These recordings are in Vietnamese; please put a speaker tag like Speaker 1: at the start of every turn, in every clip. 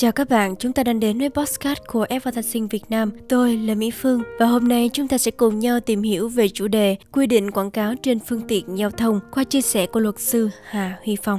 Speaker 1: Chào các bạn, chúng ta đang đến với podcast của Advertising Việt Nam. Tôi là Mỹ Phương và hôm nay chúng ta sẽ cùng nhau tìm hiểu về chủ đề quy định quảng cáo trên phương tiện giao thông qua chia sẻ của luật sư Hà Huy Phong.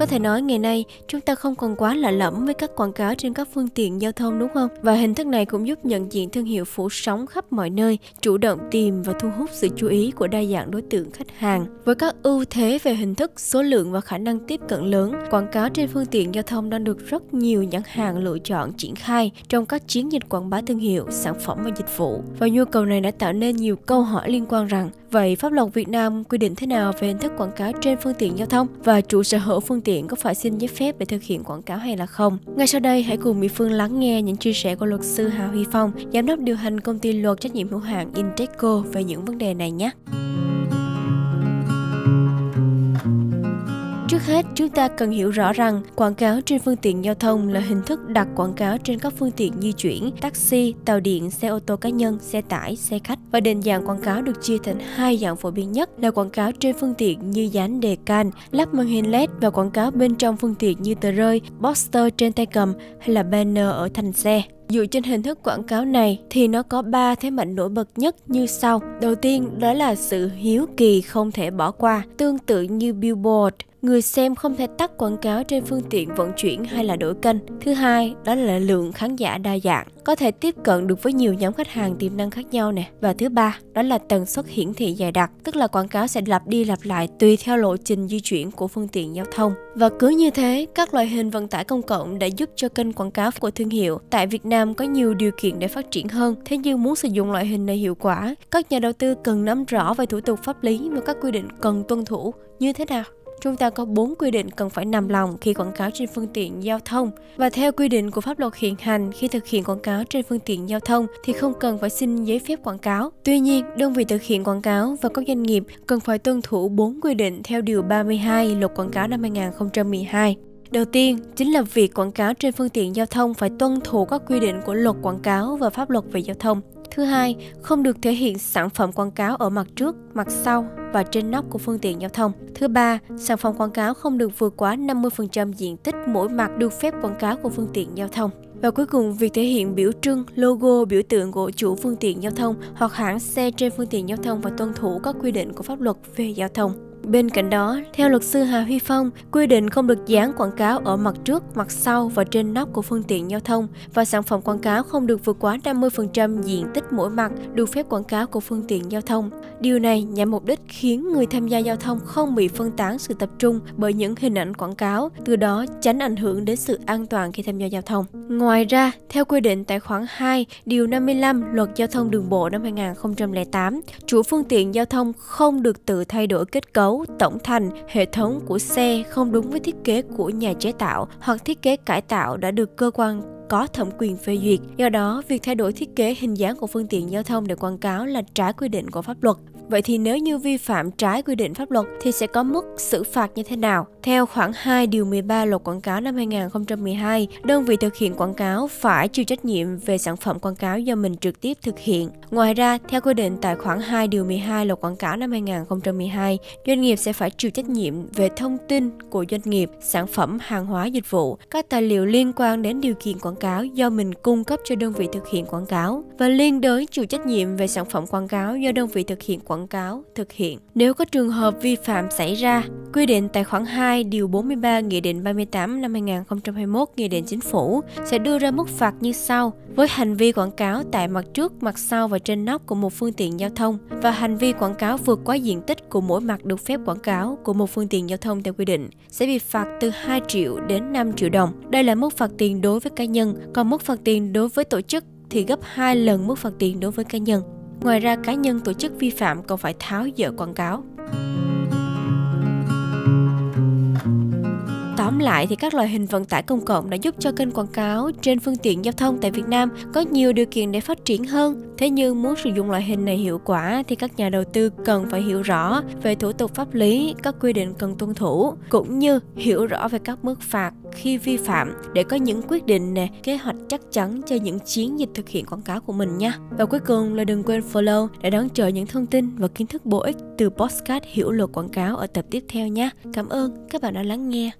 Speaker 1: Có thể nói ngày nay chúng ta không còn quá lạ lẫm với các quảng cáo trên các phương tiện giao thông đúng không? Và hình thức này cũng giúp nhận diện thương hiệu phủ sóng khắp mọi nơi, chủ động tìm và thu hút sự chú ý của đa dạng đối tượng khách hàng. Với các ưu thế về hình thức, số lượng và khả năng tiếp cận lớn, quảng cáo trên phương tiện giao thông đang được rất nhiều nhãn hàng lựa chọn triển khai trong các chiến dịch quảng bá thương hiệu, sản phẩm và dịch vụ. Và nhu cầu này đã tạo nên nhiều câu hỏi liên quan rằng Vậy pháp luật Việt Nam quy định thế nào về hình thức quảng cáo trên phương tiện giao thông và chủ sở hữu phương tiện có phải xin giấy phép để thực hiện quảng cáo hay là không? Ngay sau đây hãy cùng Mỹ Phương lắng nghe những chia sẻ của luật sư Hà Huy Phong, giám đốc điều hành công ty luật trách nhiệm hữu hạn Inteco về những vấn đề này nhé. Trước hết, chúng ta cần hiểu rõ rằng quảng cáo trên phương tiện giao thông là hình thức đặt quảng cáo trên các phương tiện di chuyển, taxi, tàu điện, xe ô tô cá nhân, xe tải, xe khách. Và định dạng quảng cáo được chia thành hai dạng phổ biến nhất là quảng cáo trên phương tiện như dán đề can, lắp màn hình LED và quảng cáo bên trong phương tiện như tờ rơi, poster trên tay cầm hay là banner ở thành xe. Dựa trên hình thức quảng cáo này thì nó có 3 thế mạnh nổi bật nhất như sau. Đầu tiên đó là sự hiếu kỳ không thể bỏ qua, tương tự như billboard, người xem không thể tắt quảng cáo trên phương tiện vận chuyển hay là đổi kênh. Thứ hai, đó là lượng khán giả đa dạng, có thể tiếp cận được với nhiều nhóm khách hàng tiềm năng khác nhau nè. Và thứ ba, đó là tần suất hiển thị dài đặc, tức là quảng cáo sẽ lặp đi lặp lại tùy theo lộ trình di chuyển của phương tiện giao thông. Và cứ như thế, các loại hình vận tải công cộng đã giúp cho kênh quảng cáo của thương hiệu tại Việt Nam có nhiều điều kiện để phát triển hơn. Thế nhưng muốn sử dụng loại hình này hiệu quả, các nhà đầu tư cần nắm rõ về thủ tục pháp lý và các quy định cần tuân thủ như thế nào chúng ta có 4 quy định cần phải nằm lòng khi quảng cáo trên phương tiện giao thông. Và theo quy định của pháp luật hiện hành, khi thực hiện quảng cáo trên phương tiện giao thông thì không cần phải xin giấy phép quảng cáo. Tuy nhiên, đơn vị thực hiện quảng cáo và các doanh nghiệp cần phải tuân thủ 4 quy định theo điều 32 Luật quảng cáo năm 2012. Đầu tiên, chính là việc quảng cáo trên phương tiện giao thông phải tuân thủ các quy định của luật quảng cáo và pháp luật về giao thông. Thứ hai, không được thể hiện sản phẩm quảng cáo ở mặt trước, mặt sau và trên nóc của phương tiện giao thông. Thứ ba, sản phẩm quảng cáo không được vượt quá 50% diện tích mỗi mặt được phép quảng cáo của phương tiện giao thông. Và cuối cùng, việc thể hiện biểu trưng, logo, biểu tượng của chủ phương tiện giao thông hoặc hãng xe trên phương tiện giao thông và tuân thủ các quy định của pháp luật về giao thông. Bên cạnh đó, theo luật sư Hà Huy Phong, quy định không được dán quảng cáo ở mặt trước, mặt sau và trên nóc của phương tiện giao thông và sản phẩm quảng cáo không được vượt quá 50% diện tích mỗi mặt được phép quảng cáo của phương tiện giao thông. Điều này nhằm mục đích khiến người tham gia giao thông không bị phân tán sự tập trung bởi những hình ảnh quảng cáo, từ đó tránh ảnh hưởng đến sự an toàn khi tham gia giao thông. Ngoài ra, theo quy định tại khoản 2, điều 55 Luật Giao thông Đường bộ năm 2008, chủ phương tiện giao thông không được tự thay đổi kết cấu cấu, tổng thành, hệ thống của xe không đúng với thiết kế của nhà chế tạo hoặc thiết kế cải tạo đã được cơ quan có thẩm quyền phê duyệt. Do đó, việc thay đổi thiết kế hình dáng của phương tiện giao thông để quảng cáo là trái quy định của pháp luật. Vậy thì nếu như vi phạm trái quy định pháp luật thì sẽ có mức xử phạt như thế nào? Theo khoản 2 điều 13 luật quảng cáo năm 2012, đơn vị thực hiện quảng cáo phải chịu trách nhiệm về sản phẩm quảng cáo do mình trực tiếp thực hiện. Ngoài ra, theo quy định tại khoản 2 điều 12 luật quảng cáo năm 2012, doanh nghiệp sẽ phải chịu trách nhiệm về thông tin của doanh nghiệp, sản phẩm, hàng hóa, dịch vụ, các tài liệu liên quan đến điều kiện quảng cáo do mình cung cấp cho đơn vị thực hiện quảng cáo và liên đới chịu trách nhiệm về sản phẩm quảng cáo do đơn vị thực hiện quảng cáo thực hiện. Nếu có trường hợp vi phạm xảy ra, quy định tại khoản 2 điều 43 Nghị định 38 năm 2021 Nghị định Chính phủ sẽ đưa ra mức phạt như sau với hành vi quảng cáo tại mặt trước, mặt sau và trên nóc của một phương tiện giao thông và hành vi quảng cáo vượt quá diện tích của mỗi mặt được phép quảng cáo của một phương tiện giao thông theo quy định sẽ bị phạt từ 2 triệu đến 5 triệu đồng. Đây là mức phạt tiền đối với cá nhân, còn mức phạt tiền đối với tổ chức thì gấp 2 lần mức phạt tiền đối với cá nhân. Ngoài ra, cá nhân tổ chức vi phạm còn phải tháo dỡ quảng cáo. Tóm lại thì các loại hình vận tải công cộng đã giúp cho kênh quảng cáo trên phương tiện giao thông tại Việt Nam có nhiều điều kiện để phát triển hơn. Thế nhưng muốn sử dụng loại hình này hiệu quả thì các nhà đầu tư cần phải hiểu rõ về thủ tục pháp lý, các quy định cần tuân thủ cũng như hiểu rõ về các mức phạt khi vi phạm để có những quyết định nè, kế hoạch chắc chắn cho những chiến dịch thực hiện quảng cáo của mình nha. Và cuối cùng là đừng quên follow để đón chờ những thông tin và kiến thức bổ ích từ podcast hiểu luật quảng cáo ở tập tiếp theo nha. Cảm ơn các bạn đã lắng nghe.